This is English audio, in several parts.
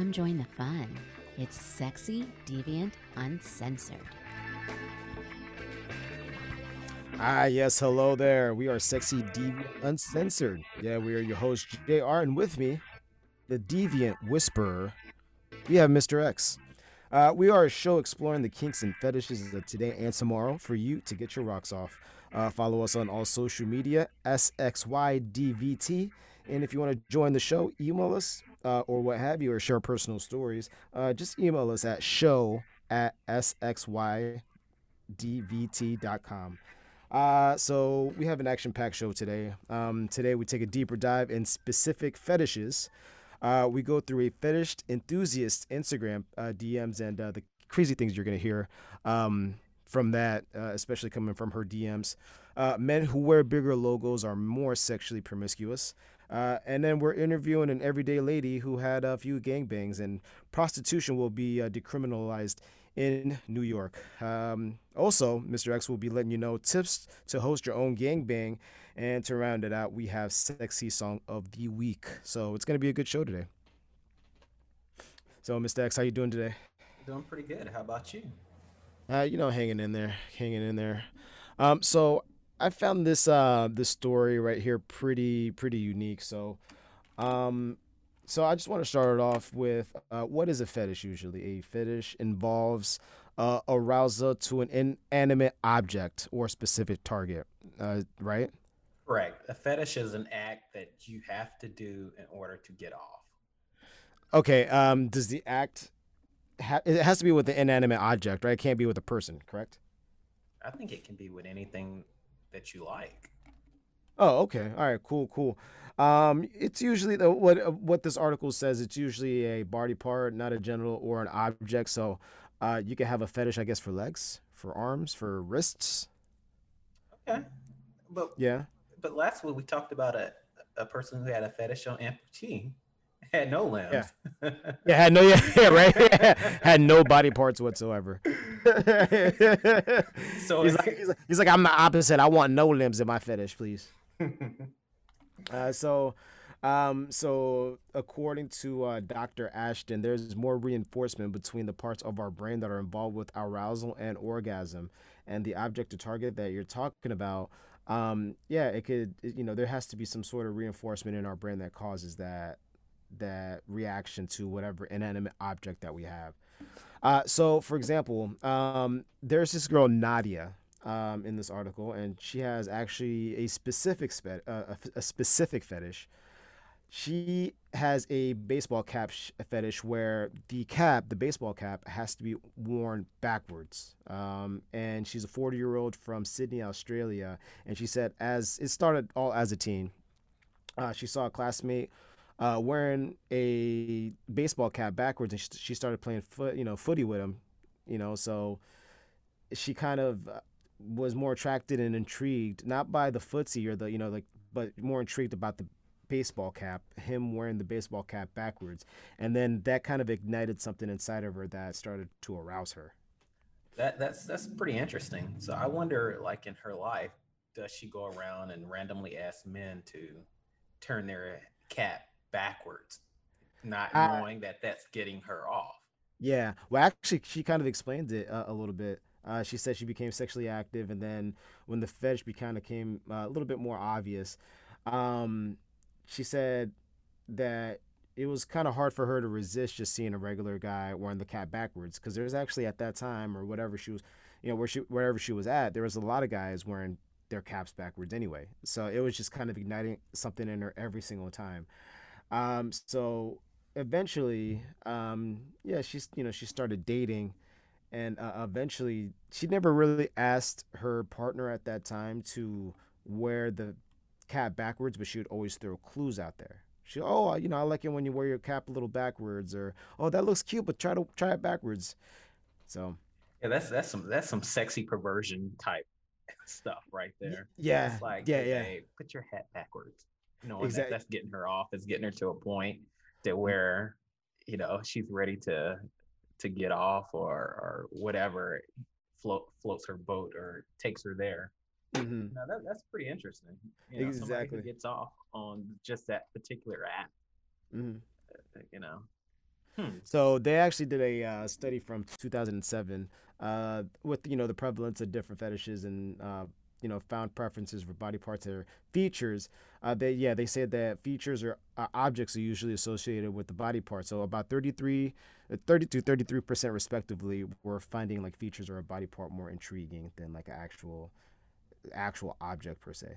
Come join the fun. It's sexy, deviant, uncensored. Ah, yes, hello there. We are Sexy Deviant Uncensored. Yeah, we are your host, JR, and with me, the Deviant Whisperer, we have Mr. X. Uh, we are a show exploring the kinks and fetishes of today and tomorrow for you to get your rocks off. Uh, follow us on all social media, SXYDVT. And if you want to join the show, email us uh, or what have you, or share personal stories, uh, just email us at show at sxydvt.com. Uh, so we have an action-packed show today. Um, today we take a deeper dive in specific fetishes. Uh, we go through a fetish enthusiast Instagram uh, DMs and uh, the crazy things you're gonna hear um, from that, uh, especially coming from her DMs. Uh, men who wear bigger logos are more sexually promiscuous. Uh, and then we're interviewing an everyday lady who had a few gangbangs, and prostitution will be uh, decriminalized in New York. Um, also, Mr. X will be letting you know tips to host your own gangbang. And to round it out, we have Sexy Song of the Week. So it's going to be a good show today. So, Mr. X, how you doing today? Doing pretty good. How about you? Uh, you know, hanging in there, hanging in there. Um, so I found this uh this story right here pretty pretty unique. So, um, so I just want to start it off with uh, what is a fetish usually? A fetish involves uh, arousal to an inanimate object or specific target, uh, right? Correct. A fetish is an act that you have to do in order to get off. Okay. Um, does the act ha- it has to be with an inanimate object, right? It can't be with a person, correct? I think it can be with anything that you like. Oh, okay. All right. Cool. Cool. Um, it's usually the, what uh, what this article says. It's usually a body part, not a genital or an object. So, uh, you can have a fetish, I guess, for legs, for arms, for wrists. Okay, but Yeah. but last week we talked about a a person who had a fetish on amputee, had no limbs. Yeah. Had no. Yeah. yeah right. had no body parts whatsoever. So he's like, he's like, he's like, I'm the opposite. I want no limbs in my fetish, please. Uh, so, um, so according to uh, Dr. Ashton, there's more reinforcement between the parts of our brain that are involved with arousal and orgasm, and the object to target that you're talking about. Um, yeah, it could, you know, there has to be some sort of reinforcement in our brain that causes that that reaction to whatever inanimate object that we have. Uh, so, for example, um, there's this girl Nadia um, in this article, and she has actually a specific spe- uh, a, specific fetish. She has a baseball cap sh- fetish where the cap, the baseball cap, has to be worn backwards. Um, and she's a 40 year old from Sydney, Australia. And she said, as it started all as a teen, uh, she saw a classmate uh, wearing a baseball cap backwards, and she, started playing foot, you know, footy with him. You know, so she kind of uh, was more attracted and intrigued not by the footsie or the you know like but more intrigued about the baseball cap him wearing the baseball cap backwards and then that kind of ignited something inside of her that started to arouse her that that's that's pretty interesting. So I wonder, like in her life, does she go around and randomly ask men to turn their cap backwards, not knowing that that's getting her off? yeah well actually she kind of explained it uh, a little bit. Uh, she said she became sexually active and then when the fetish kind of came uh, a little bit more obvious um, she said that it was kind of hard for her to resist just seeing a regular guy wearing the cap backwards because there was actually at that time or whatever she was you know where she wherever she was at there was a lot of guys wearing their caps backwards anyway. So it was just kind of igniting something in her every single time um, so eventually um, yeah she's you know she started dating and uh, eventually she never really asked her partner at that time to wear the cap backwards but she would always throw clues out there she oh you know i like it when you wear your cap a little backwards or oh that looks cute but try to try it backwards so Yeah, that's that's some that's some sexy perversion type stuff right there. yeah It's like, yeah yeah babe, put your hat backwards. Knowing Exact- that that's getting her off, it's getting her to a point that where, you know, she's ready to to get off or or whatever float floats her boat or takes her there. hmm Now that, that's pretty interesting. You know, Exactly. gets off on just that particular app, hmm uh, you know. Hmm. So they actually did a uh, study from 2007 uh, with you know the prevalence of different fetishes and uh, you know found preferences for body parts or features. Uh, they yeah they said that features or uh, objects are usually associated with the body part. So about 33, uh, 30 to 33 percent respectively were finding like features or a body part more intriguing than like an actual actual object per se.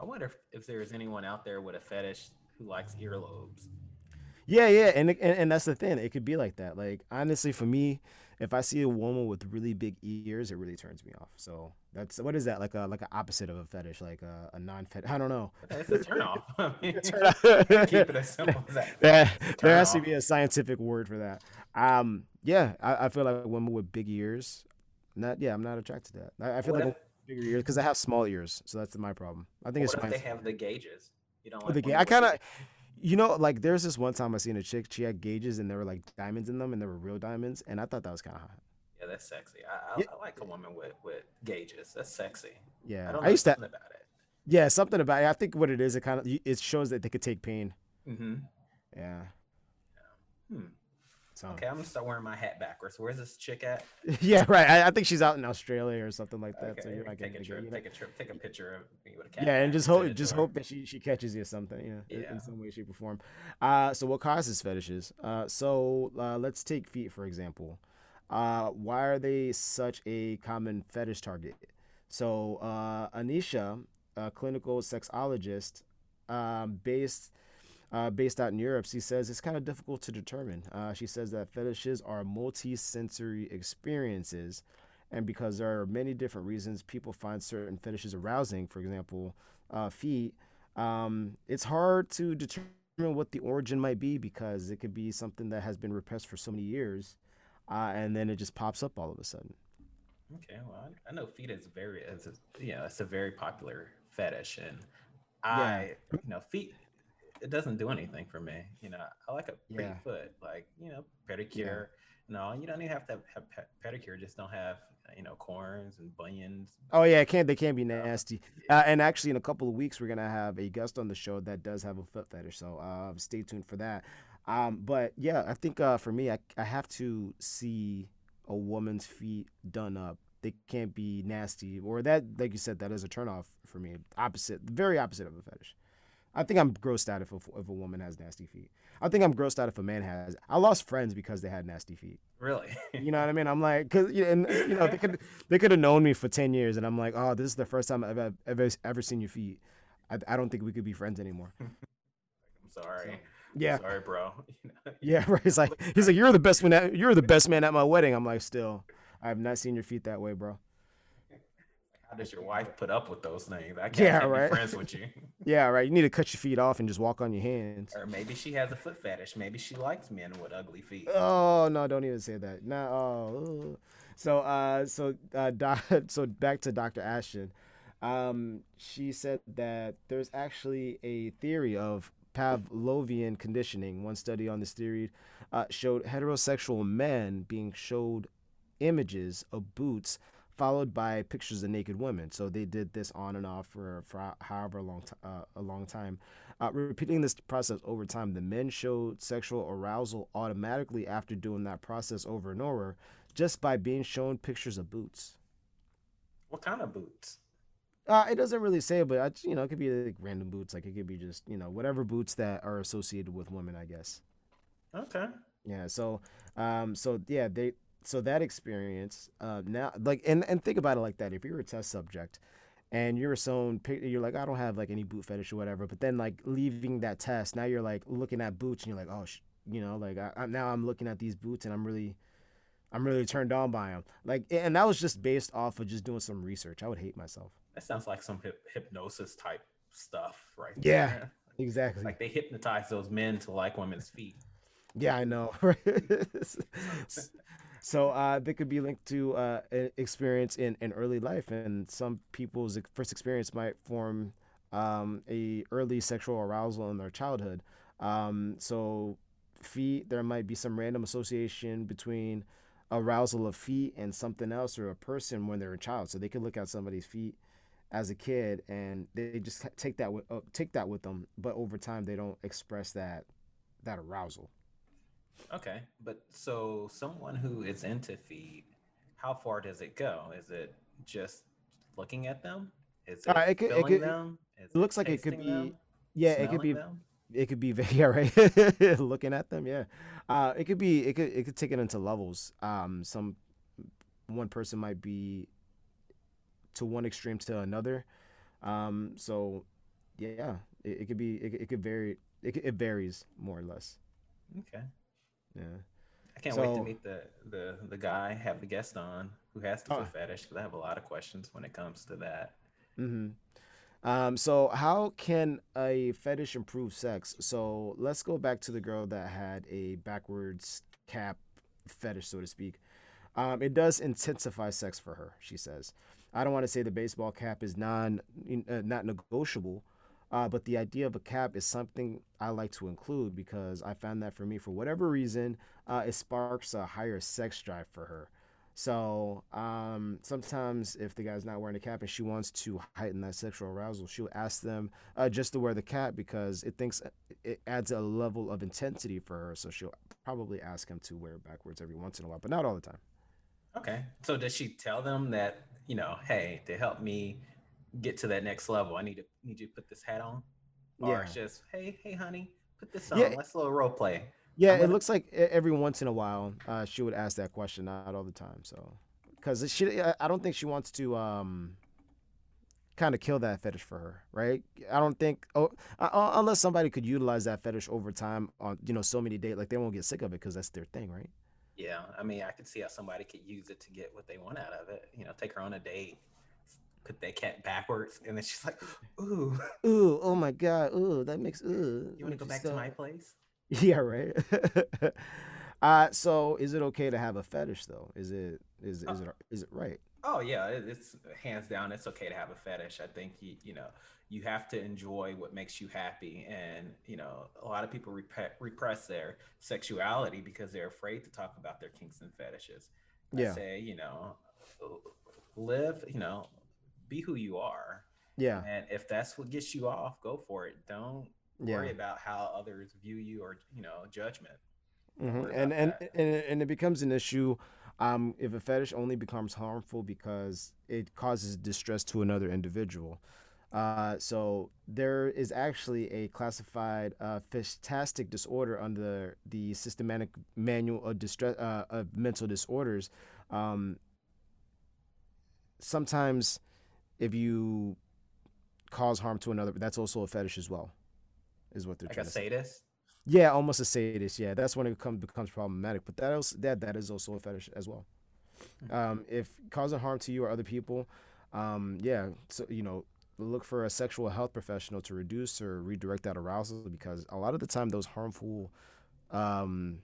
I wonder if, if there's anyone out there with a fetish who likes earlobes. Yeah, yeah, and, and and that's the thing. It could be like that. Like honestly, for me, if I see a woman with really big ears, it really turns me off. So that's what is that like a like an opposite of a fetish, like a, a non fetish. I don't know. It's a turn off. I mean, Turn off. keep it as simple as that. there, there has to be a scientific word for that. Um, yeah, I, I feel like women with big ears. Not yeah, I'm not attracted to that. I, I feel What like if- bigger ears because I have small ears, so that's my problem. I think What it's if my they have the gauges? You don't like the ga- I kind of? You know, like there's this one time I seen a chick. She had gauges and there were like diamonds in them, and there were real diamonds, and I thought that was kind of hot. Yeah, that's sexy. I, I, Yeah. I like a woman with, with gauges. That's sexy. Yeah, I don't I, used to. something about it. Yeah, something about it. I think what it is, it kind of it shows that they could take pain. Mm-hmm. Yeah. Hmm. So. Okay, I'm gonna start wearing my hat backwards. Where's this chick at? Yeah, right. I, I think she's out in Australia or something like that. Okay, so you're not take a trip. Take a trip. Take a picture of me with a cat. Yeah, and just hope, just hope that she she catches you or something. You know, in- Yeah. in some way, shape, or form. Uh, so what causes fetishes? Uh, so uh, let's take feet for example. Uh, why are they such a common fetish target? So uh, Anisha, a clinical sexologist, um, based uh, based out in Europe, she says it's kind of difficult to determine. Uh, she says that fetishes are multi-sensory experiences, and because there are many different reasons people find certain fetishes arousing, for example, uh, feet, um, it's hard to determine what the origin might be because it could be something that has been repressed for so many years, uh, and then it just pops up all of a sudden. Okay, well, I, I know feet is very, it's a, you know, it's a very popular fetish, and I, you know, feet, it doesn't do anything for me. You know, I like a pretty Yeah. foot, like you know, pedicure. No, you don't even have to have, have pe- pedicure. Just don't have, you know, corns and bunions. Oh yeah, it can't. They can't be nasty. Uh, and actually, in a couple of weeks, we're gonna have a guest on the show that does have a foot fetish. So uh, stay tuned for that. Um, but yeah, I think uh, for me, I, I have to see a woman's feet done up. They can't be nasty, or that, like you said, that is a turnoff for me. Opposite, very opposite of a fetish. I think I'm grossed out if a, if a woman has nasty feet. I think I'm grossed out if a man has. I lost friends because they had nasty feet. Really? You know what I mean? I'm like, cause you know, and, you know they could they could have known me for ten years, and I'm like, oh, this is the first time I've ever ever, ever seen your feet. I, I don't think we could be friends anymore. I'm sorry. Yeah, I'm sorry, bro. You know, yeah. Right. It's like he's like, you're the best man. At, you're the best man at my wedding. I'm like, still, I have not seen your feet that way, bro. How does your wife put up with those things? I can't, Yeah, can't right. be friends with you. Yeah, right. You need to cut your feet off and just walk on your hands. or maybe she has a foot fetish. Maybe she likes men with ugly feet. Oh no! Don't even say that. No. Oh. So uh, so uh, doc, so back to Dr. Ashton. Um, she said that there's actually a theory of Pavlovian conditioning. One study on this theory uh, showed heterosexual men being showed images of boots followed by pictures of naked women. So they did this on and off for, for however long t- uh, a long time. Uh, repeating this process over time, the men showed sexual arousal automatically after doing that process over and over, just by being shown pictures of boots. What kind of boots? Uh, it doesn't really say, but I, you know, it could be like random boots. Like it could be just you know whatever boots that are associated with women, I guess. Okay. Yeah. So, um, so yeah, they so that experience uh, now like and and think about it like that. If you're a test subject and you're pic- you're like I don't have like any boot fetish or whatever, but then like leaving that test, now you're like looking at boots and you're like oh sh-, you know like I, I, now I'm looking at these boots and I'm really I'm really turned on by them. Like and that was just based off of just doing some research. I would hate myself. That sounds like some hip, hypnosis type stuff, right? Yeah. there. Exactly. Like they hypnotize those men to like women's feet. Yeah, I know. so uh, they could be linked to uh, an experience in, in early life, and some people's first experience might form um, a early sexual arousal in their childhood. Um, so feet, there might be some random association between arousal of feet and something else or a person when they're a child. So they could look at somebody's feet as a kid and they just take that with uh, take that with them, but over time they don't express that that arousal. Okay, but so someone who is into feet, how far does it go? Is it just looking at them? Is it, Uh, it could- it could- them? Is It looks like it could be. them? Yeah, it could be. them? It could be very yeah, right. Looking at them, yeah. Uh, it could be. It could. It could take it into levels. Um, some one person might be to one extreme to another. Um, so yeah, it, it could be. It, could- it could vary. It, it varies more or less. Okay. Yeah. I can't wait to meet the the the guy, have the guest on who has the foot fetish because I have a lot of questions when it comes to that. Mm-hmm. Um, so how can a fetish improve sex? So let's go back to the girl that had a backwards cap fetish, so to speak. Um, it does intensify sex for her, she says. I don't want to say the baseball cap is non uh, not negotiable, uh, but the idea of a cap is something I like to include because I found that for me, for whatever reason, uh, it sparks a higher sex drive for her. So um, sometimes if the guy's not wearing a cap and she wants to heighten that sexual arousal, she'll ask them uh, just to wear the cap because it thinks it adds a level of intensity for her. So she'll probably ask him to wear it backwards every once in a while, but not all the time. Okay. So does she tell them that you know, hey, to help me get to that next level, I need to need you to put this hat on, or Yeah. it's just hey, hey, honey, put this on. Yeah. Let's a little role play. Yeah, I'm it looks like every once in a while uh, she would ask that question, not all the time. So, because she, I don't think she wants to um, kind of kill that fetish for her, right? I don't think, oh, uh, uh, unless somebody could utilize that fetish over time on, you know, so many days, like they won't get sick of it because that's their thing, right? Yeah, I mean, I could see how somebody could use it to get what they want out of it. You know, take her on a date, put that cat backwards, and then she's like, "Ooh, Ooh, oh my God, ooh, that makes ooh. you want to go back to my place?" Yeah, right. uh, so is it okay to have a fetish though? Is it is is it is it right? Oh yeah, it's hands down. It's okay to have a fetish. I think you you know you have to enjoy what makes you happy, and you know a lot of people repe- repress their sexuality because they're afraid to talk about their kinks and fetishes. I Yeah. say you know live you know be who you are, Yeah, and if that's what gets you off, go for it. Don't worry about how others view you or you know judgment. hmm And and, and and it becomes an issue um, if a fetish only becomes harmful because it causes distress to another individual. Uh, so there is actually a classified uh, fetishistic disorder under the systematic manual of distress uh, of mental disorders. Um, sometimes, if you cause harm to another, that's also a fetish as well. Is what they're Like trying a to say. sadist. Yeah, almost a sadist. Yeah, that's when it becomes becomes problematic. But that else that that is also a fetish as well. Um, if causing harm to you or other people, um, yeah, so you know, look for a sexual health professional to reduce or redirect that arousal because a lot of the time those harmful, um,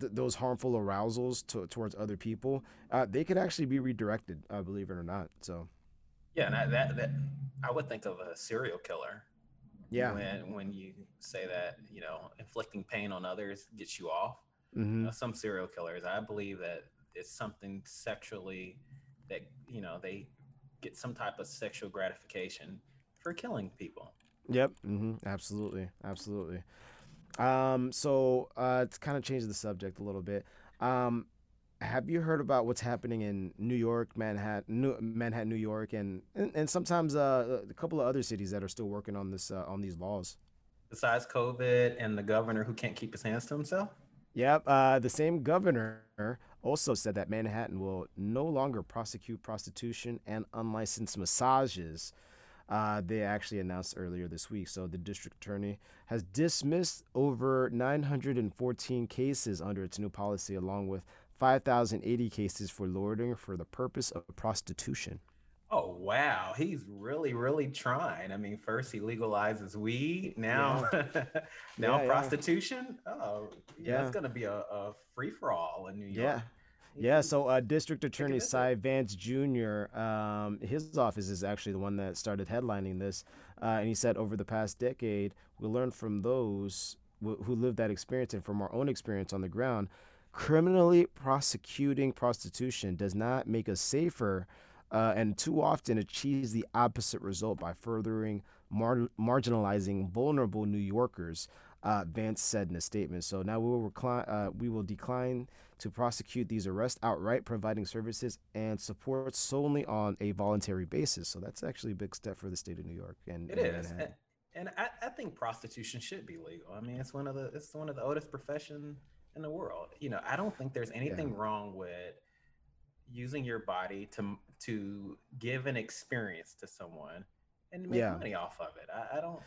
th- those harmful arousals to, towards other people, uh, they could actually be redirected. Uh, believe it or not. So Yeah, and I, that that I would think of a serial killer. yeah, when when you say that you know inflicting pain on others gets you off hmm You know, some serial killers i believe that it's something sexually that you know they get some type of sexual gratification for killing people Yep. hmm Absolutely. Absolutely. Um, so uh, to kind of change the subject a little bit, um, have you heard about what's happening in New York, Manhattan, New, Manhattan, New York, and and, and sometimes uh, a couple of other cities that are still working on this uh, on these laws? besides covid and the governor who can't keep his hands to himself Yep. Uh, the same governor also said that Manhattan will no longer prosecute prostitution and unlicensed massages. Uh, they actually announced earlier this week. So the district attorney has dismissed over 914 cases under its new policy, along with 5,080 cases for loitering for the purpose of prostitution. oh wow he's really really trying i mean first he legalizes weed now now Yeah, yeah. prostitution oh yeah, Yeah. it's gonna be a, a free-for-all in new york Yeah. Yeah, so uh, District Attorney. Cy Vance Jr., um, his office is actually the one that started headlining this. Uh, and he said over the past decade, we learned from those wh- who lived that experience and from our own experience on the ground. Criminally prosecuting prostitution does not make us safer uh, and too often achieves the opposite result by furthering mar- marginalizing vulnerable New Yorkers. uh, Vance said in a statement. So now we will recline, uh, we will decline to prosecute these arrests outright, providing services and support solely on a voluntary basis. So that's actually a big step for the state of New York. And it and is, and, and I, I, think prostitution should be legal. I mean, it's one of the it's one of the oldest profession in the world. You know, I don't think there's anything yeah. wrong with using your body to to give an experience to someone and make yeah. money off of it. I, I don't.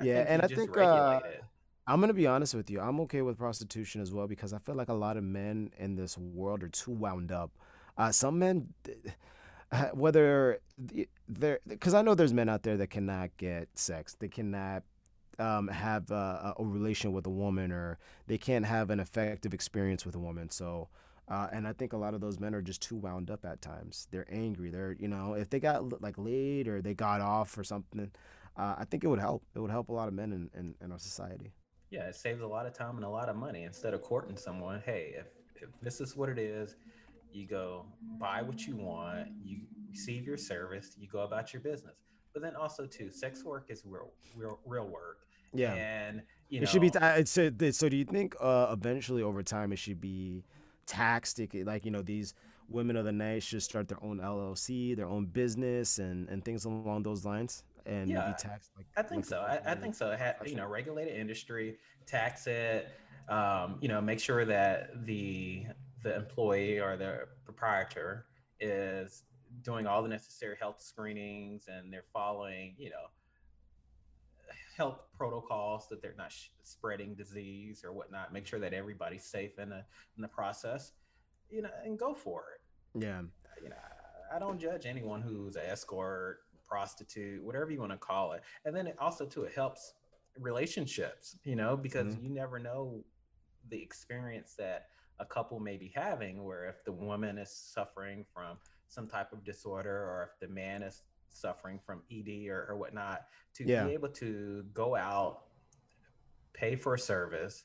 I yeah, and I think uh, I'm gonna be honest with you. I'm okay with prostitution as well because I feel like a lot of men in this world are too wound up. Uh, some men, whether they're, because I know there's men out there that cannot get sex, they cannot um, have a, a, relation with a woman, or they can't have an effective experience with a woman. So, uh, and I think a lot of those men are just too wound up at times. They're angry. They're, you know, if they got like laid or they got off or something, uh, I think it would help. It would help a lot of men in, in, in our society. Yeah, it saves a lot of time and a lot of money. Instead of courting someone, hey, if, if this is what it is, you go buy what you want, you receive your service, you go about your business. But then also too, sex work is real, real, real work. Yeah, and you know, it should be. T- so, so do you think uh, eventually over time it should be taxed? Like you know these women of the night should start their own LLC, their own business, and and things along those lines and yeah, be taxed like I think like so. I, I, think so. Had, you know, regulated industry, tax it. Um, you know, make sure that the the employee or the proprietor is doing all the necessary health screenings and they're following, you know, health protocols that they're not sh- spreading disease or whatnot. Make sure that everybody's safe in the in the process, you know, and go for it. Yeah. You know, I don't judge anyone who's an escort prostitute, whatever you want to call it. And then it also too it helps relationships, you know, because mm-hmm. you never know the experience that a couple may be having where if the woman is suffering from some type of disorder or if the man is suffering from ED or, or whatnot, to yeah. be able to go out, pay for a service,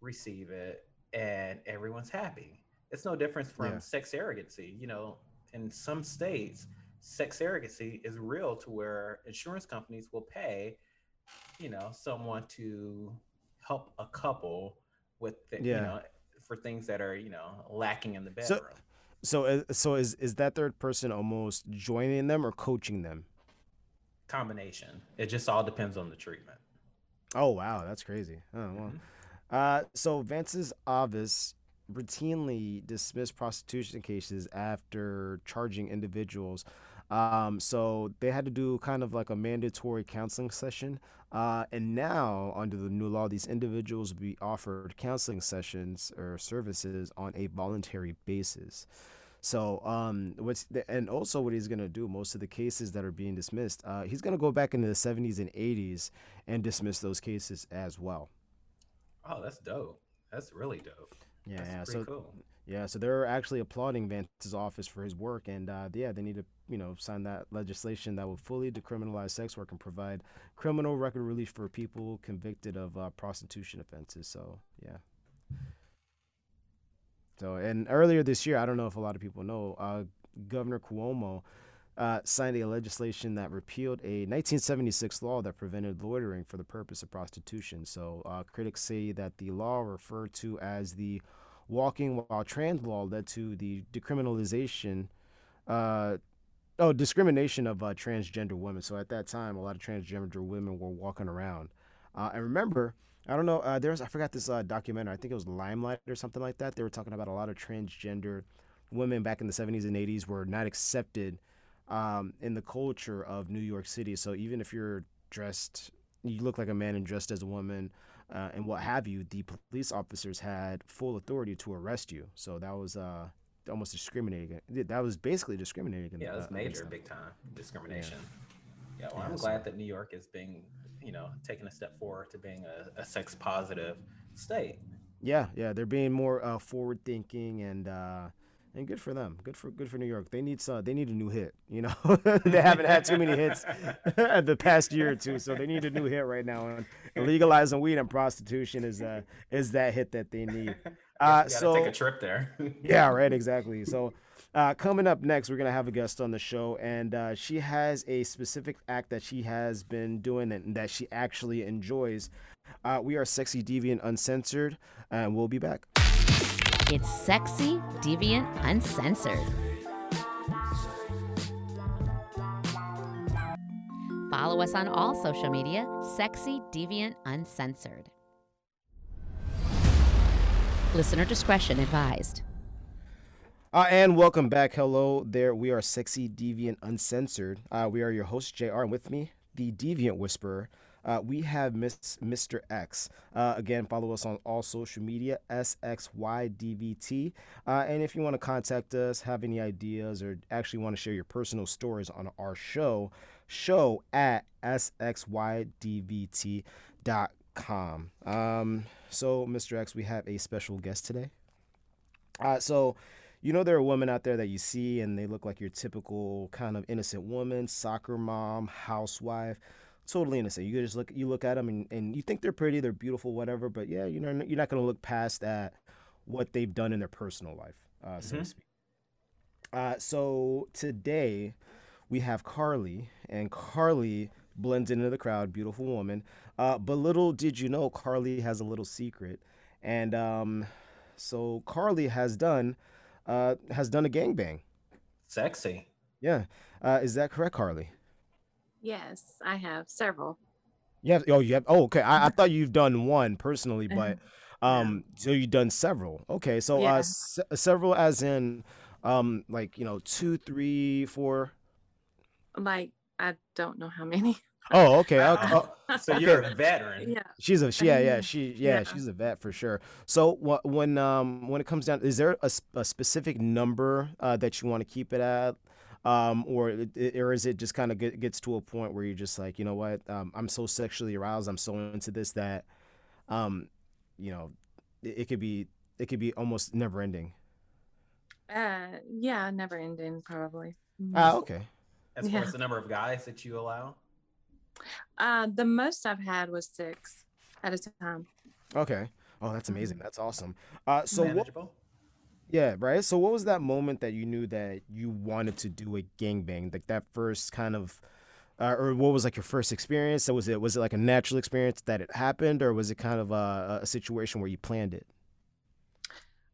receive it, and everyone's happy. It's no difference from yeah. sex surrogacy. You know, in some states, sex surrogacy is real to where insurance companies will pay, you know, someone to help a couple with, the, yeah. you know, for things that are, you know, lacking in the bedroom. So, so, uh, so is is that third person almost joining them or coaching them? Combination. It just all depends on the treatment. Oh wow, that's crazy. Oh well. Mm-hmm. Uh, so Vance's office routinely dismissed prostitution cases after charging individuals um, so they had to do kind of like a mandatory counseling session. Uh, and now, under the new law, these individuals will be offered counseling sessions or services on a voluntary basis. So, um, what's the, and also what he's gonna do? Most of the cases that are being dismissed, uh, he's gonna go back into the 70s and 80s and dismiss those cases as well. Oh, that's dope. That's really dope. Yeah, yeah. so cool. yeah, so they're actually applauding Vance's office for his work, and uh, yeah, they need to you know, sign that legislation that will fully decriminalize sex work and provide criminal record relief for people convicted of uh, prostitution offenses. So, yeah. So, and earlier this year, I don't know if a lot of people know, uh, Governor Cuomo uh, signed a legislation that repealed a 1976 law that prevented loitering for the purpose of prostitution. So, uh, critics say that the law, referred to as the Walking While Trans law, led to the decriminalization uh, oh discrimination of uh, transgender women. So at that time, a lot of transgender women were walking around. Uh, and remember, I don't know, uh, there's I forgot this uh, documentary. I think it was Limelight or something like that. They were talking about a lot of transgender women back in the 70s and 80s were not accepted um, in the culture of New York City. So even if you're dressed, you look like a man and dressed as a woman. Uh, and what have you, the police officers had full authority to arrest you. So that was uh, almost discriminating. That was basically discriminating. Yeah, that's major, big time discrimination. Yeah, yeah well, yeah, I'm so. glad that New York is being, you know, taking a step forward to being a, a sex positive state. Yeah, yeah, they're being more uh, forward thinking and uh, and good for them. Good for good for New York. They need uh, they need a new hit. You know, they haven't had too many hits the past year or two, so they need a new hit right now. And legalizing weed and prostitution is uh is that hit that they need. Uh, so take a trip there. yeah, right. Exactly. So, Uh, coming up next, we're gonna have a guest on the show, and uh, she has a specific act that she has been doing and that she actually enjoys. Uh, we are sexy, deviant, uncensored, and we'll be back. It's sexy, deviant, uncensored. Follow us on all social media, sexy, deviant, uncensored. Listener discretion advised. Uh, and welcome back. Hello there. We are Sexy Deviant Uncensored. Uh, we are your host, JR, and with me, the Deviant Whisperer. Uh, we have Miss Mr. X. Uh, again, follow us on all social media, SXYDVT. Uh, and if you want to contact us, have any ideas, or actually want to share your personal stories on our show, show at SXYDVT.com. Um, so, Mr. X, we have a special guest today. Uh, so, you know there are women out there that you see and they look like your typical kind of innocent woman, soccer mom, housewife, totally innocent. You just look you look at them and, and you think they're pretty, they're beautiful, whatever. But yeah, you know you're not going to look past that what they've done in their personal life, uh, so mm-hmm. to speak. Uh, so today we have Carly, and Carly blends into the crowd, beautiful woman. Uh, but little did you know, Carly has a little secret, and um, so Carly has done uh, has done a gangbang. Sexy. Yeah. Uh, is that correct, Carly? Yes, I have several. Yeah. Oh, you have. Oh, okay. I, I thought you've done one personally, but um, yeah. so you've done several. Okay, so uh, yeah. uh, se- several as in, um, like you know, two, three, four. Like I don't know how many. Oh, okay. Wow. Oh, so okay. you're a veteran. Yeah. She's a she, yeah yeah she yeah, yeah, she's a vet for sure. So what when um when it comes down, is there a, a specific number uh, that you want to keep it at? Um, or or is it just kind of get, gets to a point where you're just like, you know what, um, I'm so sexually aroused, I'm so into this that, um, you know, it, it could be it could be almost never ending. Uh, yeah, never ending probably. Ah, okay. As far as the number of guys that you allow. Uh, the most I've had was six at a time. Okay. Oh, that's amazing. Mm-hmm. That's awesome. Uh, so what, yeah, right. So what was that moment that you knew that you wanted to do a gangbang? Like that first kind of, uh, or what was like your first experience? So was it was it like a natural experience that it happened, or was it kind of a, a situation where you planned it?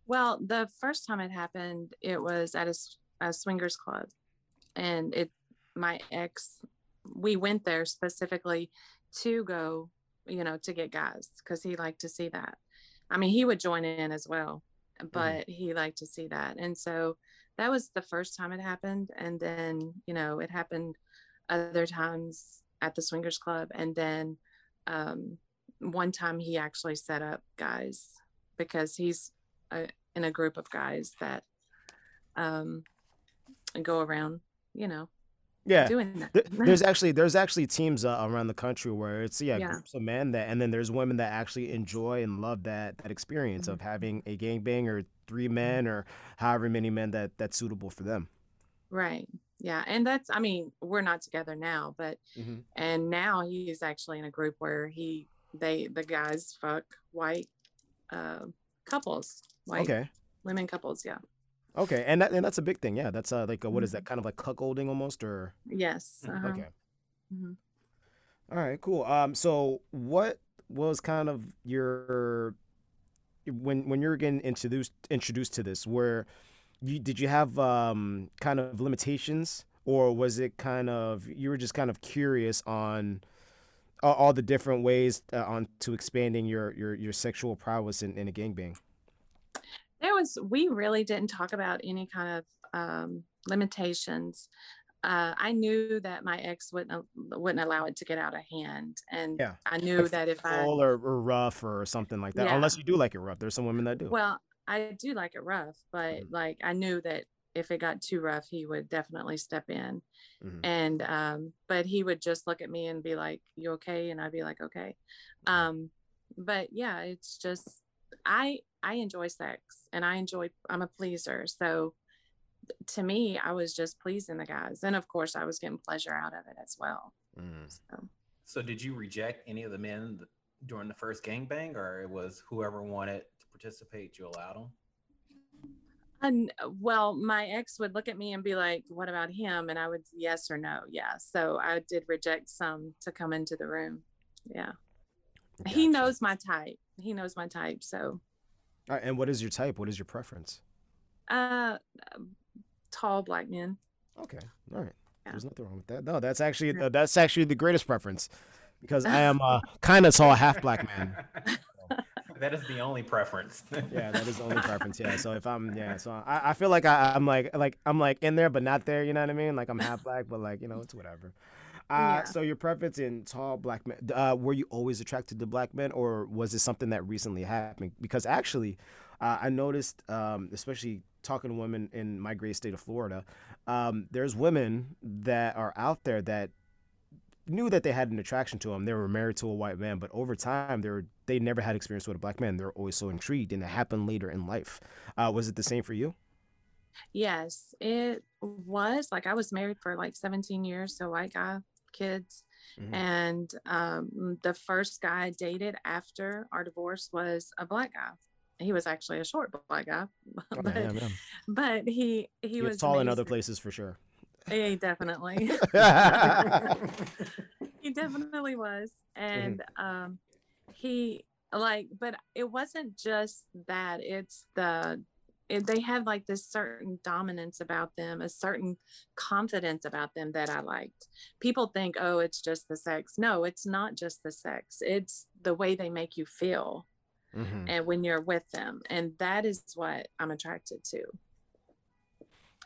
Well, the first time it happened, it was at a, a swingers club, and it my ex we went there specifically to go, you know, to get guys because he liked to see that. I mean, he would join in as well, mm-hmm. but mm. he liked to see that. And so that was the first time it happened. And then, you know, it happened other times at the swingers club. And then um, one time he actually set up guys because he's a, in a group of guys that um, go around, you know, yeah. doing that. there's actually there's actually teams uh, around the country where it's yeah, yeah, groups of men that and then there's women that actually enjoy and love that that experience mm-hmm. of having a gangbang or three men or however many men that that's suitable for them. Right. Yeah and that's i mean we're not together now but mm-hmm. and now he's actually in a group where he they the guys fuck white uh, couples white okay. women couples yeah Okay, and that and that's a big thing. Yeah, that's uh like a, what is that mm-hmm. kind of like cuckolding almost or? Yes. Uh-huh. Okay. Mm-hmm. All right, cool. Um, so what was kind of your when when you were getting introduced introduced to this? Where you did you have um kind of limitations, or was it kind of you were just kind of curious on? all, all the different ways uh, on to expanding your your your sexual prowess in, in a gangbang was we really didn't talk about any kind of um, limitations uh, I knew that my ex wouldn't wouldn't allow it to get out of hand, and yeah. I knew like that if I or, or rough or something like that, yeah. unless you do like it rough. There's some women that do. Well, I do like it rough, but mm-hmm. like I knew that if it got too rough, he would definitely step in, mm-hmm. and um, but he would just look at me and be like, "You okay?" And I'd be like, "Okay," mm-hmm. um, but yeah, it's just I I enjoy sex and I enjoy I'm a pleaser. So to me, I was just pleasing the guys. And of course I was getting pleasure out of it as well. Mm. So. so did you reject any of the men during the first gangbang or it was whoever wanted to participate, you allowed them? And well, my ex would look at me and be like, "What about him?" And I would yes or no. Yeah. So I did reject some to come into the room. Yeah. He knows my type. He knows my type. So, All right, and what is your type? What is your preference? uh, tall black men. Okay. All right. Yeah. There's nothing wrong with that. No, that's actually uh, that's actually the greatest preference because I am uh, kind of tall, half black man. that is the only preference. Yeah, that is the only preference. Yeah. So if I'm yeah, so I, I feel like I, I'm like like I'm like in there but not there. You know what I mean? Like I'm half black, but like you know it's whatever. Uh, Yeah. So your preference in tall black men. Uh, were you always attracted to black men, or was it something that recently happened? Because actually, uh, I noticed, um, especially talking to women in my great state of Florida, um, there's women that are out there that knew that they had an attraction to him. They were married to a white man, but over time, they were they never had experience with a black man. They're always so intrigued, and it happened later in life. Uh, was it the same for you? Yes, it was. Like I was married for like 17 years, so white guy, kids. Mhm. And um, the first guy I dated after our divorce was a black guy. He was actually a short black guy, Oh, but, yeah. but he he was tall in other places for sure. Yeah, definitely. he definitely was and um he like but it wasn't just that it's the they have like this certain dominance about them a certain confidence about them that i liked. People think oh it's just the sex. No it's not just the sex. It's the way they make you feel Mhm. and when you're with them and that is what i'm attracted to.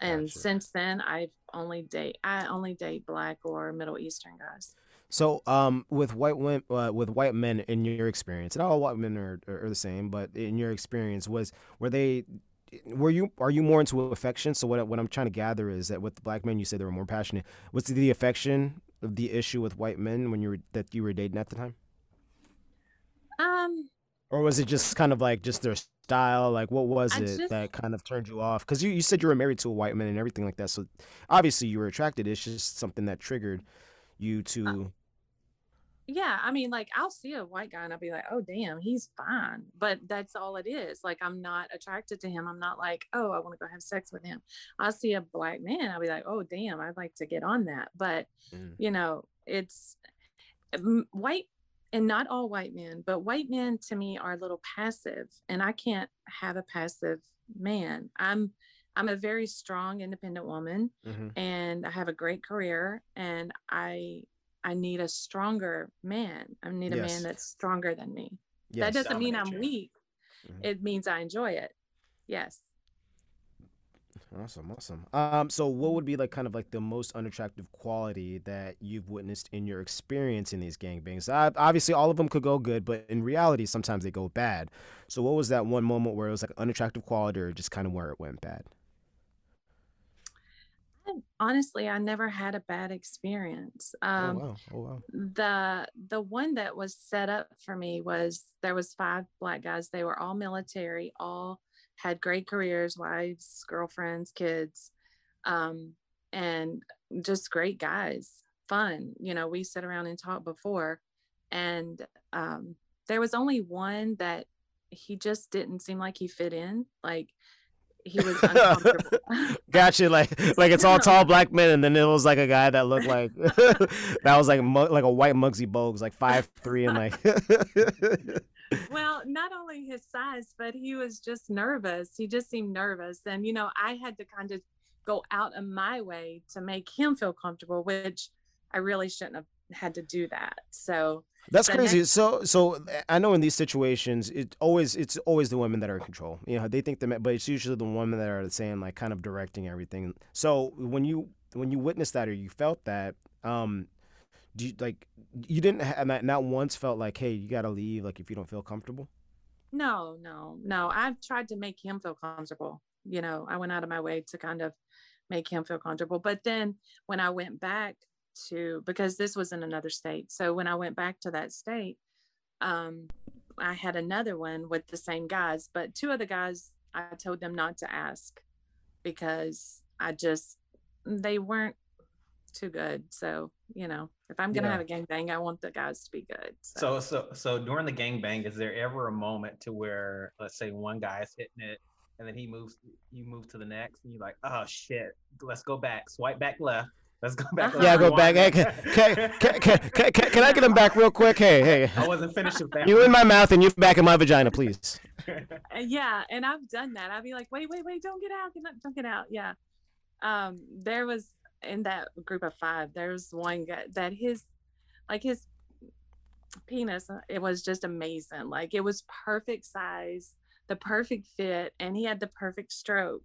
And Gotcha. since then i've only date i only date black or middle eastern guys. So, um, with white women, uh, with white men, in your experience, and all white men are, are, are the same, but in your experience, was were they, were you, are you more into affection? So what, what I'm trying to gather is that with black men, you said they were more passionate. Was the affection of the issue with white men when you were that you were dating at the time, um or was it just kind of like just their style? Like, what was I it just- that kind of turned you off? Because you, you said you were married to a white man and everything like that, so obviously you were attracted. It's just something that triggered you to. Yeah i mean like i'll see a white guy and i'll be like oh damn he's fine but that's all it is like i'm not attracted to him i'm not like oh i want to go have sex with him i'll see a black man i'll be like oh damn i'd like to get on that but Mm. you know it's white and not all white men but white men to me are a little passive and i can't have a passive man i'm i'm a very strong independent woman Mhm. and I have a great career and I I need a stronger man. I need a Yes. man that's stronger than me. Yes. That doesn't mean I'm you. weak. Mhm. It means I enjoy it. Yes. Awesome, awesome. Um, so what would be like kind of like the most unattractive quality that you've witnessed in your experience in these gangbangs? Uh, obviously, all of them could go good, but in reality, sometimes they go bad. So what was that one moment where it was like unattractive quality, or just kind of where it went bad? Honestly, I never had a bad experience. oh Um wow, oh wow. the the one that was set up for me was there was five black guys. They were all military, all had great careers, wives, girlfriends, kids. Um and just great guys, fun. You know, we sit around and talk before and um there was only one that he just didn't seem like he fit in. Like he was uncomfortable. Gotcha. Like like it's all tall black men, and then it was like a guy that looked like that was like like a white Muggsy Bogues, like five three and like. well, not only his size, but he was just nervous. He just seemed nervous. And, you know, I had to kind of go out of my way to make him feel comfortable, which I really shouldn't have had to do that. So, That's crazy. next- So, so I know in these situations, it always it's always the women that are in control. You know, they think the men, but it's usually the women that are saying like kind of directing everything. So when you when you witnessed that or you felt that, um, do you like you didn't have not, not once felt like, hey, you got to leave, like if you don't feel comfortable. no, no, no. I've tried to make him feel comfortable. You know, I went out of my way to kind of make him feel comfortable. But then when I went back to, because this was in another state. So when I went back to that state, um, I had another one with the same guys, but two of the guys, I told them not to ask because I just, they weren't too good. So, you know, if I'm to Yeah. have a gangbang, I want the guys to be good. So so so during the gangbang, is there ever a moment to where let's say one guy is hitting it and then he moves. You move to the next, and you're like, oh shit, let's go back. Swipe back left. Let's go back. Yeah, go back. Hey, can, can, can, can, can, can I get him back real quick? Hey, hey. I wasn't finished with that. You in my mouth and you back in my vagina, please. Uh, yeah, and I've done that. I'd be like, wait, wait, wait, don't get out, get out, don't get out. Yeah. Um, there was in that group of five, there was one guy that his, like his penis, uh, it was just amazing. Like it was perfect size, the perfect fit, and he had the perfect stroke,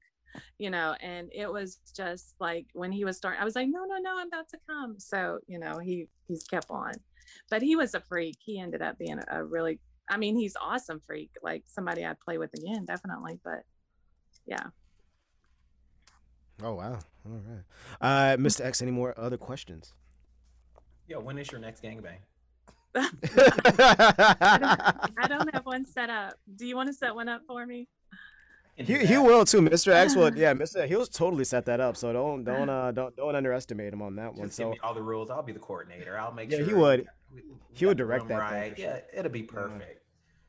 you know. And it was just like when he was starting, I was like, no, no, no, I'm about to come. So you know, he he's kept on, but he was a freak. He ended up being a, a really, I mean, he's awesome freak, like somebody I'd play with again, definitely. But yeah. Oh wow! All right, uh, Mr. X. Any more other questions? Yeah, when is your next gangbang? I don't have one set up. Do you want to set one up for me? Can do He, he will too, Mr. X. Will yeah, Mr. He'll totally set that up. So don't don't uh don't don't underestimate him on that one. Give So me all the rules. I'll be the coordinator. I'll make Yeah, sure. Yeah, he would. we- we He would direct that thing right. for Yeah, it'll be perfect.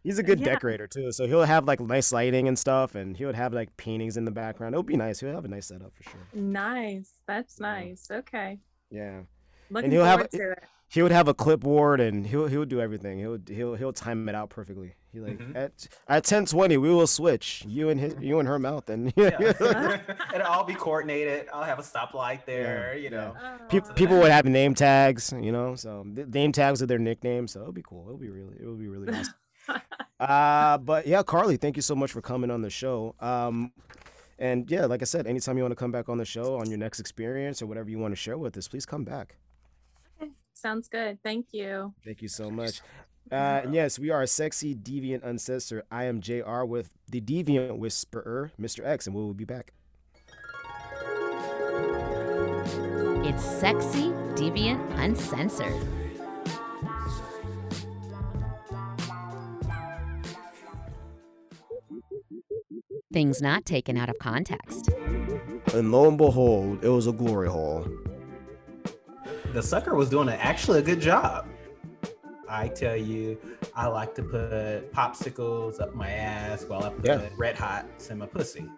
he's a good Yeah. decorator too. So he'll have like nice lighting and stuff, and he would have like paintings in the background. It'll be nice. He'll have a nice setup for sure. Nice. That's Yeah. nice. Okay. Yeah. Looking he'll have forward to it. He would have a clipboard and he'll he'll do everything. He'll he'll he'll time it out perfectly. He like Mhm. at at ten twenty we will switch you and his you and her mouth and Yeah. it'll all be coordinated. I'll have a stoplight there. you know. Pe- Oh, people would have name tags, you know, so th- name tags are their nicknames, so it'll be cool. It'll be really, it'll be really awesome. uh, but yeah, Carly, thank you so much for coming on the show. Um, and yeah, like I said, anytime you want to come back on the show on your next experience or whatever you want to share with us, please come back. Sounds good. Thank you. Thank you so much. Uh, and yes, we are a sexy, deviant, uncensored. I am JR with the deviant whisperer, Mr. X, and we will be back. It's sexy, deviant, uncensored. Things not taken out of context. And lo and behold, it was a glory hole. The sucker was doing a, actually a good job. I tell you, I like to put popsicles up my ass while I put Yeah. red hots in my pussy.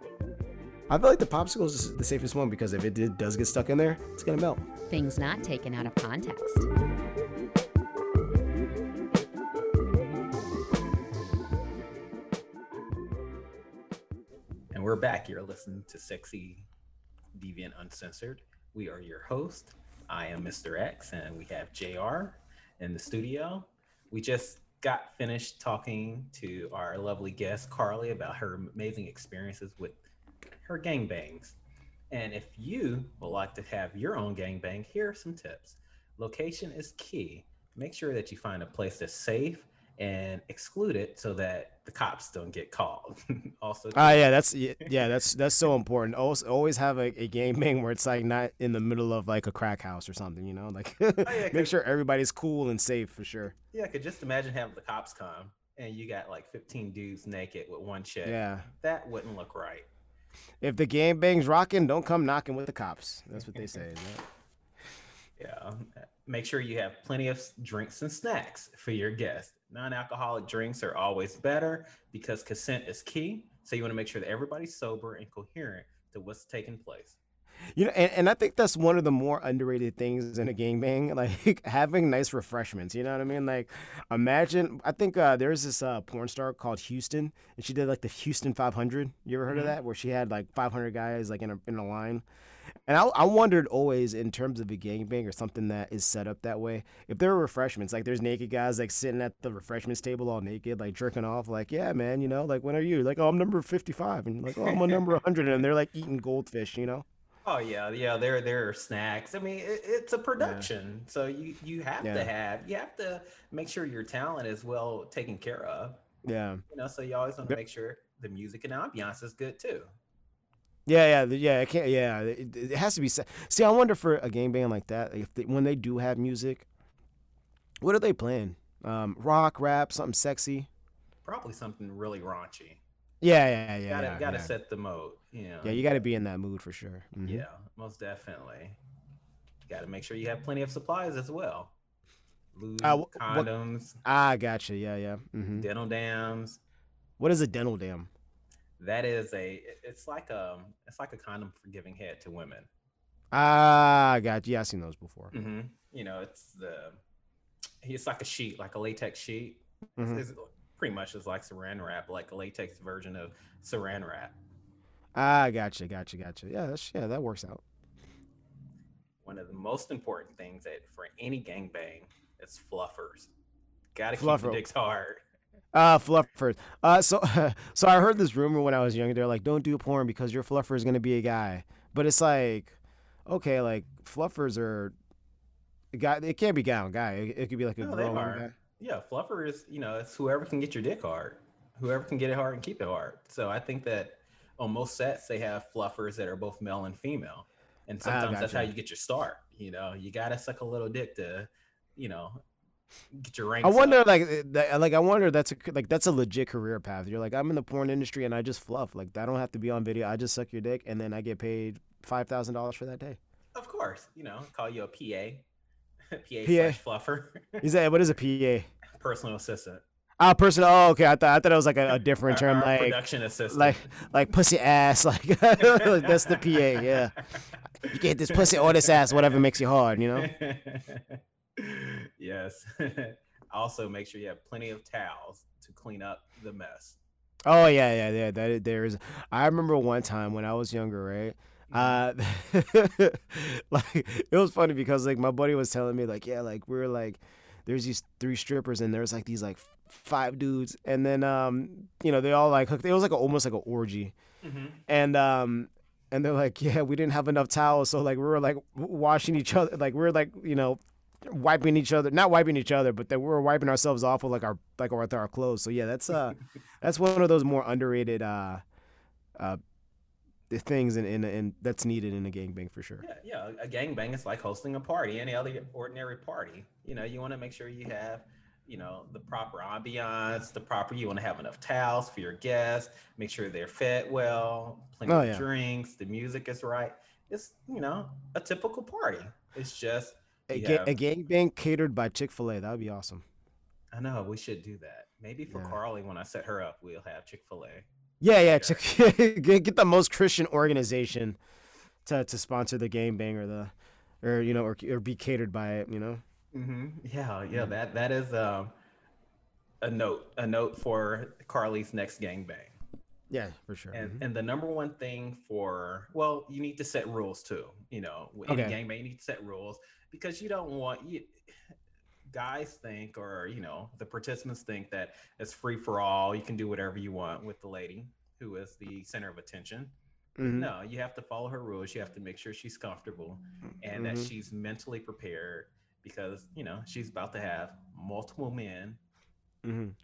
I feel like the popsicle is the safest one because if it did, does get stuck in there, it's gonna melt. Things not taken out of context. And we're back. You're listening to Sexy Deviant Uncensored. We are your host. I am Mr. X, and we have JR in the studio. We just got finished talking to our lovely guest, Carly, about her amazing experiences with her gangbangs. And if you would like to have your own gangbang, here are some tips. Location is key. Make sure that you find a place that's safe and exclude it so that the cops don't get called. also, Ah, yeah, that's yeah, that's that's so important. Always always have a, a game bang where it's like not in the middle of like a crack house or something, you know. Like yeah, make sure everybody's cool and safe for sure. Yeah, I could just imagine having the cops come and you got like 15 dudes naked with one chick. Yeah. That wouldn't look right. If the game bang's rocking, don't come knocking with the cops. That's what they say. Yeah. Make sure you have plenty of drinks and snacks for your guests. Non alcoholic drinks are always better because consent is key. So you want to make sure that everybody's sober and coherent to what's taking place. You know, and, and I think that's one of the more underrated things in a gangbang, like having nice refreshments. You know what I mean? Like, imagine. I think uh, there's this uh, porn star called Houston, and she did like the Houston 500. You ever heard of Mhm. that? Where she had like 500 guys like in a in a line. And I, I wondered always in terms of a gangbang or something that is set up that way, if there are refreshments, like there's naked guys like sitting at the refreshments table all naked, like jerking off, like, yeah, man, you know, like when are you? Like, oh, I'm number 55, and like, oh, I'm a number 100, and they're like eating goldfish, you know? Oh yeah, yeah. There, there are snacks. I mean, it, it's a production, so you you have Yeah. to have you have to make sure your talent is well taken care of. Yeah. You know, so you always want to make sure the music and ambiance is good too. Yeah, yeah, yeah. It can't. Yeah, it, it has to be. se- See, I wonder for a game band like that, if they, when they do have music, what are they playing? Um, rock, rap, something sexy. Probably something really raunchy. Yeah, yeah, yeah. gotta yeah, gotta yeah. set the mode. You know. Yeah, you got to be in that mood for sure. Mhm. Yeah, most definitely. Got to make sure you have plenty of supplies as well. Lube, Uh, wh- what- condoms, Ah, gotcha. Yeah, yeah. hmm dental dams. What is a dental dam? That is a it's like um it's like a condom for giving head to women. Ah, I got you. Yeah, I've seen those before. hmm You know, it's the it's like a sheet, like a latex sheet. Mhm. It's pretty much is like saran wrap, like a latex version of saran wrap. Ah, gotcha, gotcha, gotcha. Yeah, that's yeah, that works out. One of the most important things that for any gangbang is fluffers. Gotta keep the dicks hard. Uh, fluffers. Uh, so so I heard this rumor when I was younger. They're like, don't do porn because your fluffer is gonna be a guy. But it's like, okay, like fluffers are, guy. It can't be guy on guy. It, it could be like a No, girl on guy. Yeah, fluffer is you know it's whoever can get your dick hard, whoever can get it hard and keep it hard. So I think that on most sets they have fluffers that are both male and female, and Ah, sometimes that's how you get your start. You know, you gotta suck a little dick to, you know, get your. I wonder, up. like, eh, that, like I wonder that's a like that's a legit career path. You're like, I'm in the porn industry and I just fluff. Like, I don't have to be on video. I just suck your dick and then I get paid five thousand dollars for that day. Of course, you know, call you a PA, PA, PA. slash fluffer, Is that what is a PA? personal assistant, Ah, personal. Oh, okay. I thought I thought it was like a, a different term, like production assistant, like like pussy ass. Like that's the PA. Yeah, you get this pussy or this ass, whatever makes you hard. You know. Yes. also, make sure you have plenty of towels to clean up the mess. Oh yeah, yeah, yeah. That there is. I remember one time when I was younger, right? Uh, like it was funny because like my buddy was telling me like, yeah, like we are like, there's these three strippers and there's like these like five dudes, and then um, you know, they all like hooked. It was like a, almost like an orgy, Mm-hmm. and um, and they're like, yeah, we didn't have enough towels, so like we were like washing each other, like we are like you know. Wiping each other, not wiping each other, but that we were wiping ourselves off with like our like with our clothes. So yeah, that's uh, that's one of those more underrated uh, uh, the things in, in in that's needed in a gangbang for sure. Yeah, yeah. A gangbang is like hosting a party, any other ordinary party. You know, you want to make sure you have, you know, the proper ambiance, the proper. You want to have enough towels for your guests. Make sure they're fed well, plenty Oh, of yeah. drinks, the music is right. It's you know a typical party. It's just A, have- a gangbang catered by Chick Fil A. That would be awesome. I know we should do that. Maybe for Yeah. Carly, when I set her up, we'll have Chick Fil A. Yeah, yeah. Chick- get, the most Christian organization to, to sponsor the gangbang or the or you know or, or be catered by it. You know. Mm-hmm. Yeah, yeah. Mhm. That that is um, a note, a note for Carly's next gangbang. Yeah, for sure. And Mhm. and the number one thing for well, you need to set rules too. You know, any Okay. gangbang, you need to set rules because you don't want you guys think or you know the participants think that it's free for all. You can do whatever you want with the lady who is the center of attention. Mhm. No, you have to follow her rules. You have to make sure she's comfortable and that Mhm. she's mentally prepared because you know she's about to have multiple men. Mhm.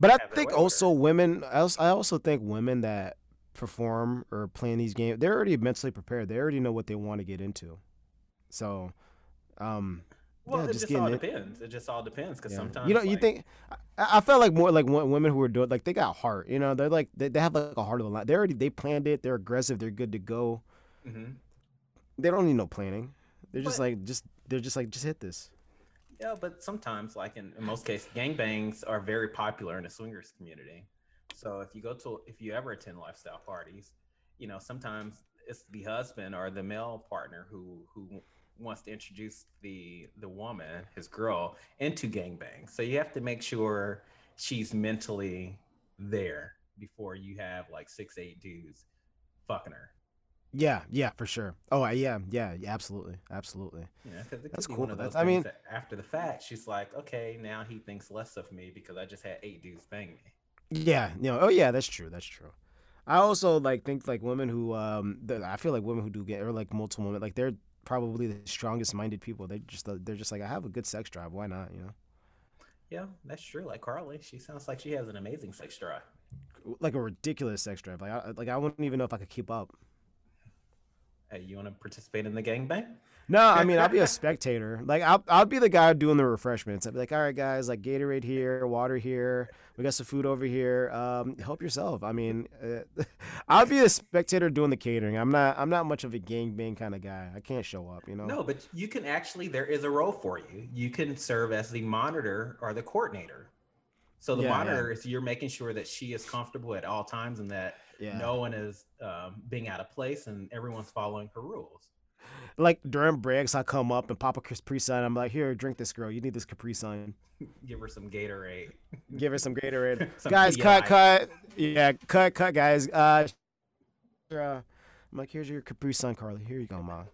But I think also women. I also, I also think women that perform or play in these games, they're already mentally prepared. They already know what they want to get into. So, um, Well, Yeah, it just just, all it- depends. It just all depends because yeah. sometimes you know, you like- think I, I felt like more like women who are doing like they got heart. You know, they're like they, they have like a heart of the line. They already they planned it. They're aggressive. They're good to go. Mhm. They don't need no planning. They're just But- like just they're just like just hit this. Yeah, but sometimes, like in, in most cases, gangbangs are very popular in the swingers community. So if you go to, if you ever attend lifestyle parties, you know sometimes it's the husband or the male partner who who wants to introduce the the woman, his girl, into gangbang. So you have to make sure she's mentally there before you have like six, eight dudes fucking her. Yeah, yeah, for sure. Oh, I- yeah, yeah, absolutely, absolutely. Yeah, know, 'cause it That's cool, one of but those that's- I mean- that after the fact, she's like, okay, now he thinks less of me because I just had eight dudes bang me. Yeah, you know, oh yeah, that's true. That's true. I also like think like women who um I feel like women who do get or like multiple women like they're probably the strongest minded people. They just they're just like I have a good sex drive. Why not? You know, Yeah, that's true. Like Carly, she sounds like she has an amazing sex drive. like a ridiculous sex drive. Like I like I wouldn't even know if I could keep up. Hey, you want to participate in the gangbang? No, I mean I'll be a spectator. Like I'll I'll be the guy doing the refreshments. I'll be like, all right, guys, like Gatorade here, water here. We got some food over here. Um, help yourself. I mean, uh, I'll be a spectator doing the catering. I'm not I'm not much of a gangbang kind of guy. I can't show up. You know. No, but you can actually, there is a role for you. You can serve as the monitor or the coordinator. So the Yeah, yeah. monitor is you're making sure that she is comfortable at all times and that Yeah. no one is um, being out of place and everyone's following her rules. Like during breaks, I come up and pop a Capri Sun. I'm like, here, drink this, girl. You need this Capri Sun. Give her some Gatorade. Give her some Gatorade. Some guys, PI. cut, cut. Yeah, cut, cut, guys. Uh, uh, I'm like, here's your Capri Sun, Carly. Here you go, mom.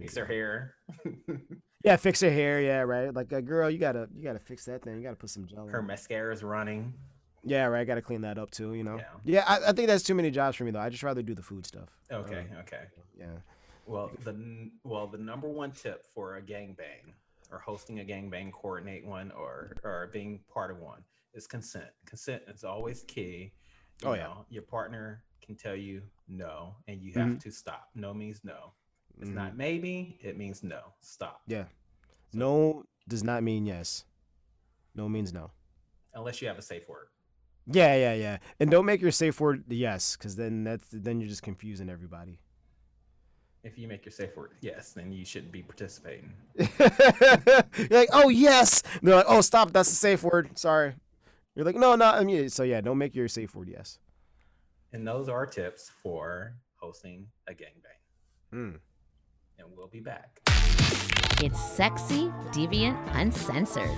Fix her hair. Yeah, fix her hair. Yeah, right. Like, uh, girl, you gotta, you gotta fix that thing. You gotta put some gel. her in. mascara's running. Yeah, right. I Gotta clean that up too. You know. Yeah. Yeah, I, I think that's too many jobs for me though. I just rather do the food stuff. Okay, Uh, okay. yeah. Well, the well, the number one tip for a gangbang or hosting a gangbang, coordinate one or or being part of one is consent. Consent is always key. You Oh, yeah. Your partner can tell you no, and you have Mhm. to stop. No means no. It's Mhm. not maybe. It means no. Stop. Yeah. No does not mean yes. No means no. Unless you have a safe word. Yeah, yeah, yeah. And don't make your safe word yes, because then that's then you're just confusing everybody. If you make your safe word yes, then you shouldn't be participating. you're like, oh yes. They're like, oh stop, that's the safe word. Sorry. You're like, no, not I mean, so yeah, don't make your safe word yes. And those are tips for hosting a gangbang. Mm. And we'll be back. It's sexy, deviant, uncensored.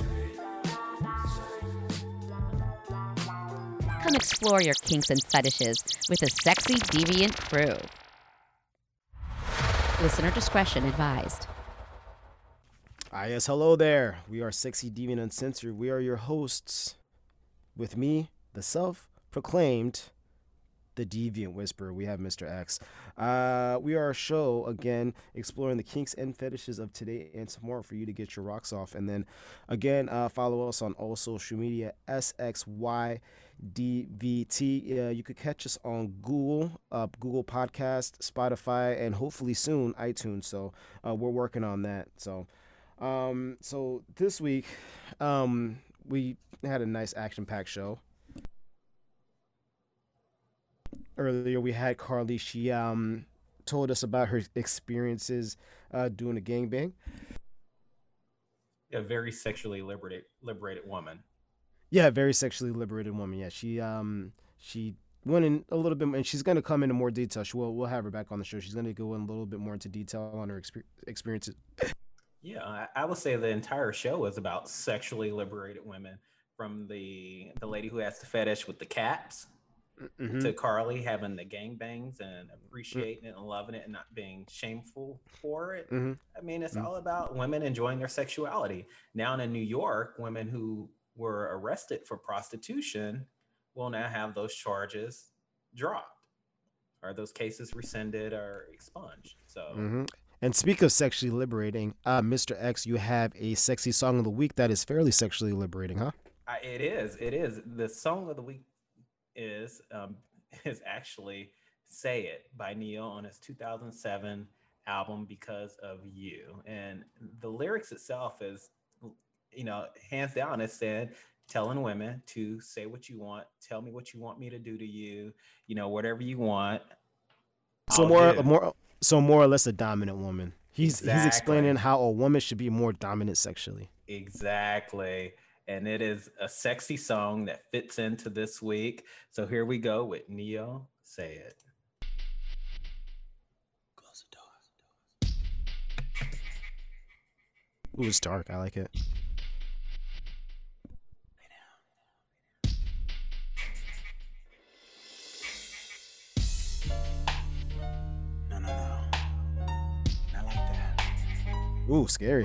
Come explore your kinks and fetishes with the sexy, deviant crew. Listener discretion advised. Ah, yes, hello there. We are Sexy Deviant Uncensored. We are your hosts. With me, the self-proclaimed, the Deviant Whisperer. We have Mr. X. Uh, we are a show again exploring the kinks and fetishes of today and tomorrow for you to get your rocks off. And then again, uh, follow us on all social media SXYDVT. Uh, you could catch us on Google, uh, Google Podcast, Spotify, and hopefully soon iTunes. So uh, we're working on that. So. Um, so this week, um, we had a nice action-packed show. Earlier, we had Carly. She um told us about her experiences uh, doing a gangbang. A very sexually liberated liberated woman. Yeah, very sexually liberated woman. Yeah, she um she went in a little bit, and she's gonna come into more detail. She will we'll have her back on the show. She's gonna go in a little bit more into detail on her exper- experiences. Yeah, I, I would say the entire show is about sexually liberated women. From the the lady who has the fetish with the cats Mhm. to Carly having the gangbangs and appreciating it and loving it and not being shameful for it. Mhm. I mean, it's Mhm. all about women enjoying their sexuality. Now in New York, women who were arrested for prostitution will now have those charges dropped or those cases rescinded or expunged. So hmm And speak of sexually liberating, uh, Mr. X, you have a sexy song of the week that is fairly sexually liberating, huh? I, it is. It is. The song of the week is um, is actually "Say It" by Ne-Yo on his 2007 album "Because of You," and the lyrics itself is, you know, hands down, it said telling women to say what you want, tell me what you want me to do to you, you know, whatever you want. So I'll more, do. more, so more or less a dominant woman. He's he's explaining how a woman should be more dominant sexually. Exactly. And it is a sexy song that fits into this week. So here we go with Ne-Yo. Say it. Ooh, it's dark. I like it. No, no, no. Not like that. Ooh, scary.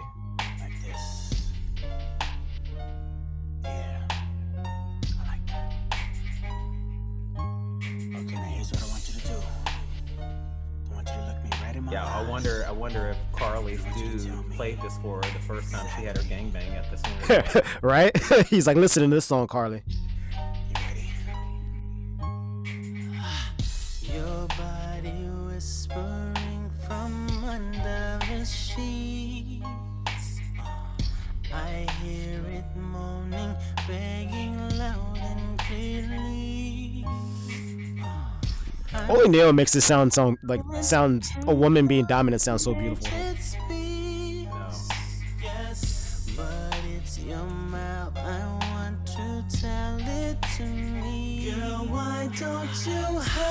Wonder. I wonder if Carly's dude played this for her the first time she had her gangbang at swingers. bar. right? he's like, listen to this song, Carly. Only Ne-Yo makes it sound sound like sound a woman being dominant sounds so beautiful. Don't you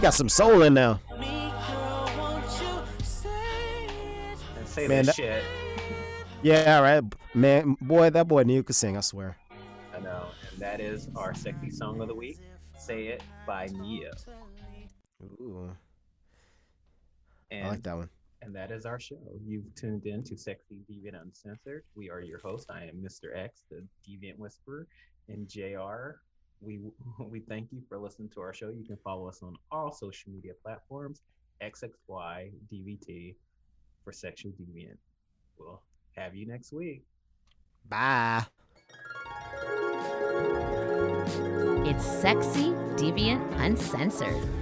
You got some soul in there. me? Girl, won't you say? And say Man, that- shit. Yeah, all right, man. Boy, that boy knew could sing. I swear. I know. And that is our sexy song of the week. Say it by Ne-Yo. Ooh, And I like that one. And that is our show. You've tuned in to Sexy Deviant Uncensored. We are your host. I am Mr. X, the Deviant Whisperer, and JR. We we thank you for listening to our show. You can follow us on all social media platforms, XXYDVT for Sexual Deviant. We'll have you next week. Bye. It's Sexy, Deviant, Uncensored.